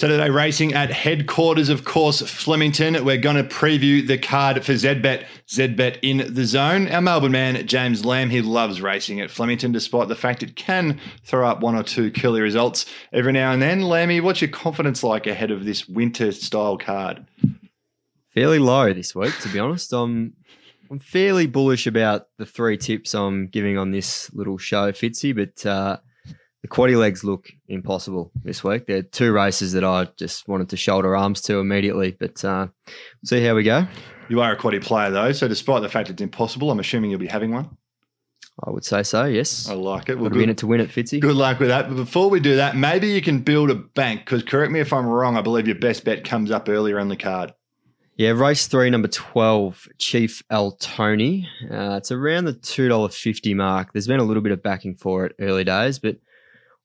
Saturday racing at headquarters, of course, Flemington. We're going to preview the card for ZBet. ZBet in the zone. Our Melbourne man, James Lamb, he loves racing at Flemington, despite the fact it can throw up one or two killer results every now and then. Lammy, what's your confidence like ahead of this winter style card? Fairly low this week, to be honest. I'm I'm fairly bullish about the three tips I'm giving on this little show, Fitzy, but uh, the quaddy legs look impossible this week. They're two races that I just wanted to shoulder arms to immediately, but uh, see how we go. You are a quaddy player though, so despite the fact it's impossible, I'm assuming you'll be having one. I would say so. Yes, I like it. We'll be in it to win it, Fitzy. Good luck with that. But before we do that, maybe you can build a bank. Because correct me if I'm wrong. I believe your best bet comes up earlier on the card. Yeah, race three, number 12, Chief El Tony. Uh, it's around the $2.50 mark. There's been a little bit of backing for it early days, but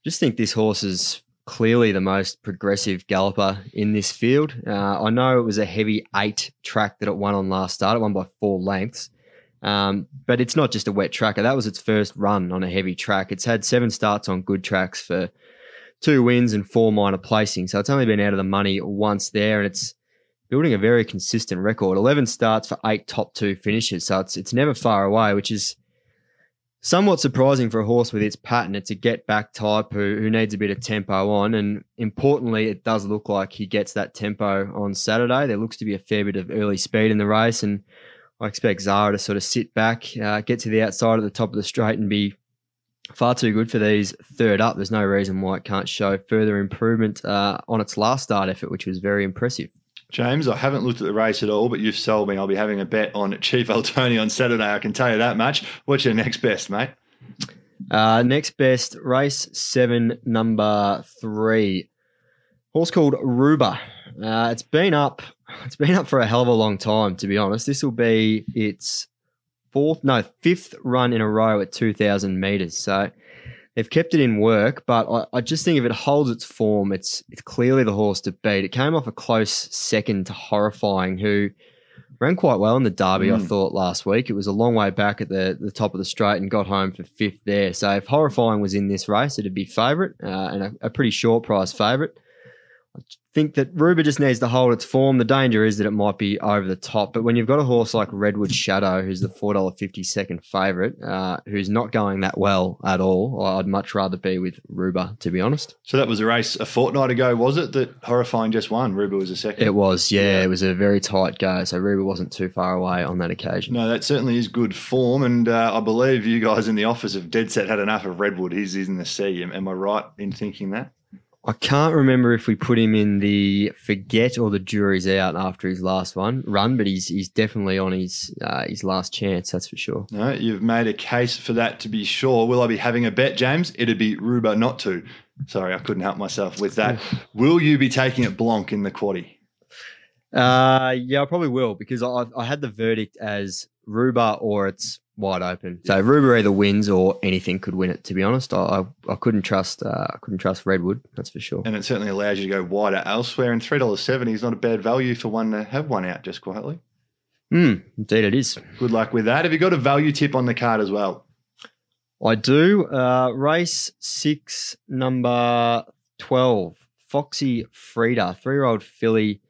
just think this horse is clearly the most progressive galloper in this field. Uh, I know it was a heavy eight track that it won on last start. It won by four lengths. Um, but it's not just a wet tracker. That was its first run on a heavy track. It's had seven starts on good tracks for two wins and four minor placings. So it's only been out of the money once there, and it's building a very consistent record. Eleven starts for eight top two finishes. So it's it's never far away, which is somewhat surprising for a horse with its pattern. It's a get back type who, who needs a bit of tempo on. And importantly, it does look like he gets that tempo on Saturday. There looks to be a fair bit of early speed in the race. And I expect Zara to sort of sit back, uh, get to the outside of the top of the straight and be far too good for these third up. There's no reason why it can't show further improvement uh, on its last start effort, which was very impressive. James, I haven't looked at the race at all, but you've sold me. I'll be having a bet on Chief El Tony on Saturday. I can tell you that much. What's your next best, mate? Uh, next best, race seven, number three. Horse called Ruba. Uh, it's been up. It's been up for a hell of a long time, to be honest. This will be its fourth, no, fifth run in a row at 2,000 meters. So They've kept it in work, but I, I, just think if it holds its form, it's it's clearly the horse to beat. It came off a close second to Horrifying, who ran quite well in the Derby, mm. I thought, last week. It was a long way back at the, the top of the straight and got home for fifth there. So if Horrifying was in this race, it'd be favourite uh, and a, a pretty short price favourite. I think that Ruba just needs to hold its form. The danger is that it might be over the top. But when you've got a horse like Redwood Shadow, who's the four dollar fifty second favourite, uh, who's not going that well at all, I'd much rather be with Ruba, to be honest. So that was a race a fortnight ago, was it? That horrifying just won. Ruba was a second. It was, yeah, yeah. It was a very tight go. So Ruba wasn't too far away on that occasion. No, that certainly is good form, and uh, I believe you guys in the office have dead set had enough of Redwood. He's in the sea. Am I right in thinking that? I can't remember if we put him in the forget or the jury's out after his last one run, but he's he's definitely on his uh, his last chance. That's for sure. No, you've made a case for that to be sure. Will I be having a bet, James? It'd be Ruba not to. Sorry, I couldn't help myself with that. will you be taking it Blanc in the quaddy? Uh, yeah, I probably will because I, I had the verdict as Ruba or it's wide open. So Ruba either wins or anything could win it. To be honest, I I, couldn't trust uh, I couldn't trust Redwood. That's for sure. And it certainly allows you to go wider elsewhere. And three dollars seventy is not a bad value for one to have one out just quietly. Hmm, indeed, it is. Good luck with that. Have you got a value tip on the card as well? I do. Uh, race six, number twelve, Foxy Frida, three-year-old filly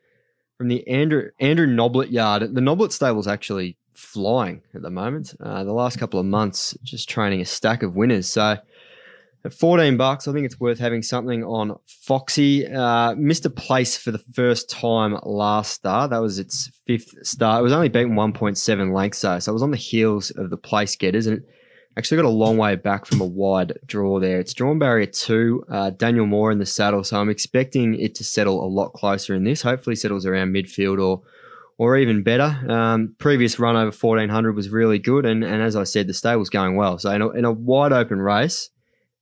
from the Andrew Andrew Noblet yard. The Noblet stable's actually flying at the moment. Uh, the last couple of months, just training a stack of winners. So at 14 bucks, I think it's worth having something on Foxy. Uh, missed a place for the first time last start. That was its fifth start. It was only beaten 1.7 lengths though, so it was on the heels of the place getters and actually got a long way back from a wide draw there. It's drawn barrier two, uh, Daniel Moor in the saddle, so I'm expecting it to settle a lot closer in this. Hopefully, settles around midfield or or even better. Um, previous run over 1400 was really good, and, and as I said, the stable's going well. So in a, in a wide open race,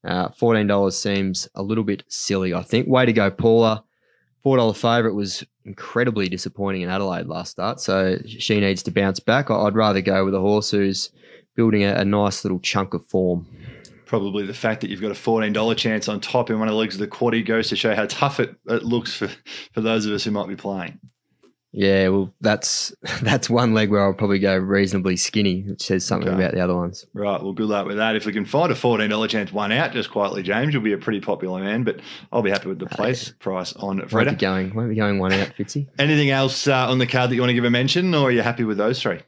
uh, $14 seems a little bit silly, I think. Way to go, Paula. $4 favourite was incredibly disappointing in Adelaide last start, so she needs to bounce back. I'd rather go with a horse who's building a, a nice little chunk of form probably the fact that you've got a $14 chance on top in one of the legs of the quaddy goes to show how tough it, it looks for, for those of us who might be playing. Yeah, well, that's that's one leg where I'll probably go reasonably skinny, which says something Okay. about the other ones. Right, well, good luck with that. If we can find a fourteen dollar chance one out, just quietly, James, you'll be a pretty popular man. But I'll be happy with the place price on Frida. Won't be going, won't be going one out, Fitzy. Anything else uh, on the card that you want to give a mention, or are you happy with those three?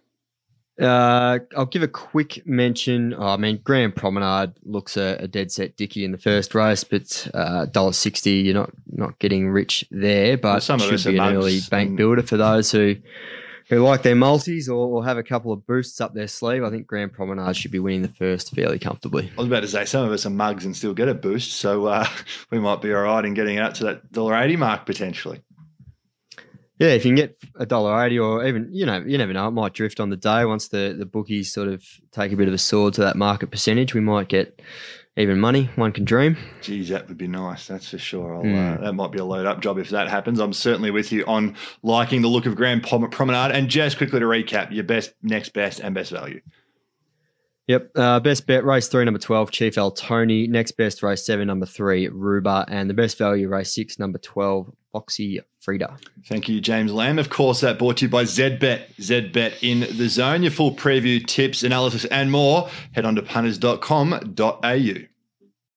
Uh, I'll give a quick mention. Oh, I mean, Grand Promenade looks a, a dead set dicky in the first race, but uh, dollar sixty. You're not not getting rich there, but Well, some should be an early bank builder for those who who like their multis or, or have a couple of boosts up their sleeve. I think Grand Promenade should be winning the first fairly comfortably. I was about to say some of us are mugs and still get a boost, so uh, we might be all right in getting out to that dollar eighty mark potentially. Yeah, if you can get a dollar eighty, or even you know, you never know, it might drift on the day once the the bookies sort of take a bit of a sword to that market percentage. We might get even money. One can dream. Geez, that would be nice. That's for sure. I'll, Mm. uh, that might be a load up job if that happens. I'm certainly with you on liking the look of Grand Promenade. And just quickly to recap, your best, next best, and best value. Yep. Uh, best bet race three, number twelve, Chief El Tony. Next best race seven, number three, Ruba, and the best value race six, number twelve, Foxy Frida. Thank you, James Lamb. Of course, that brought to you by ZBet. ZBet in the zone. Your full preview, tips, analysis, and more. Head on to punters.com.au.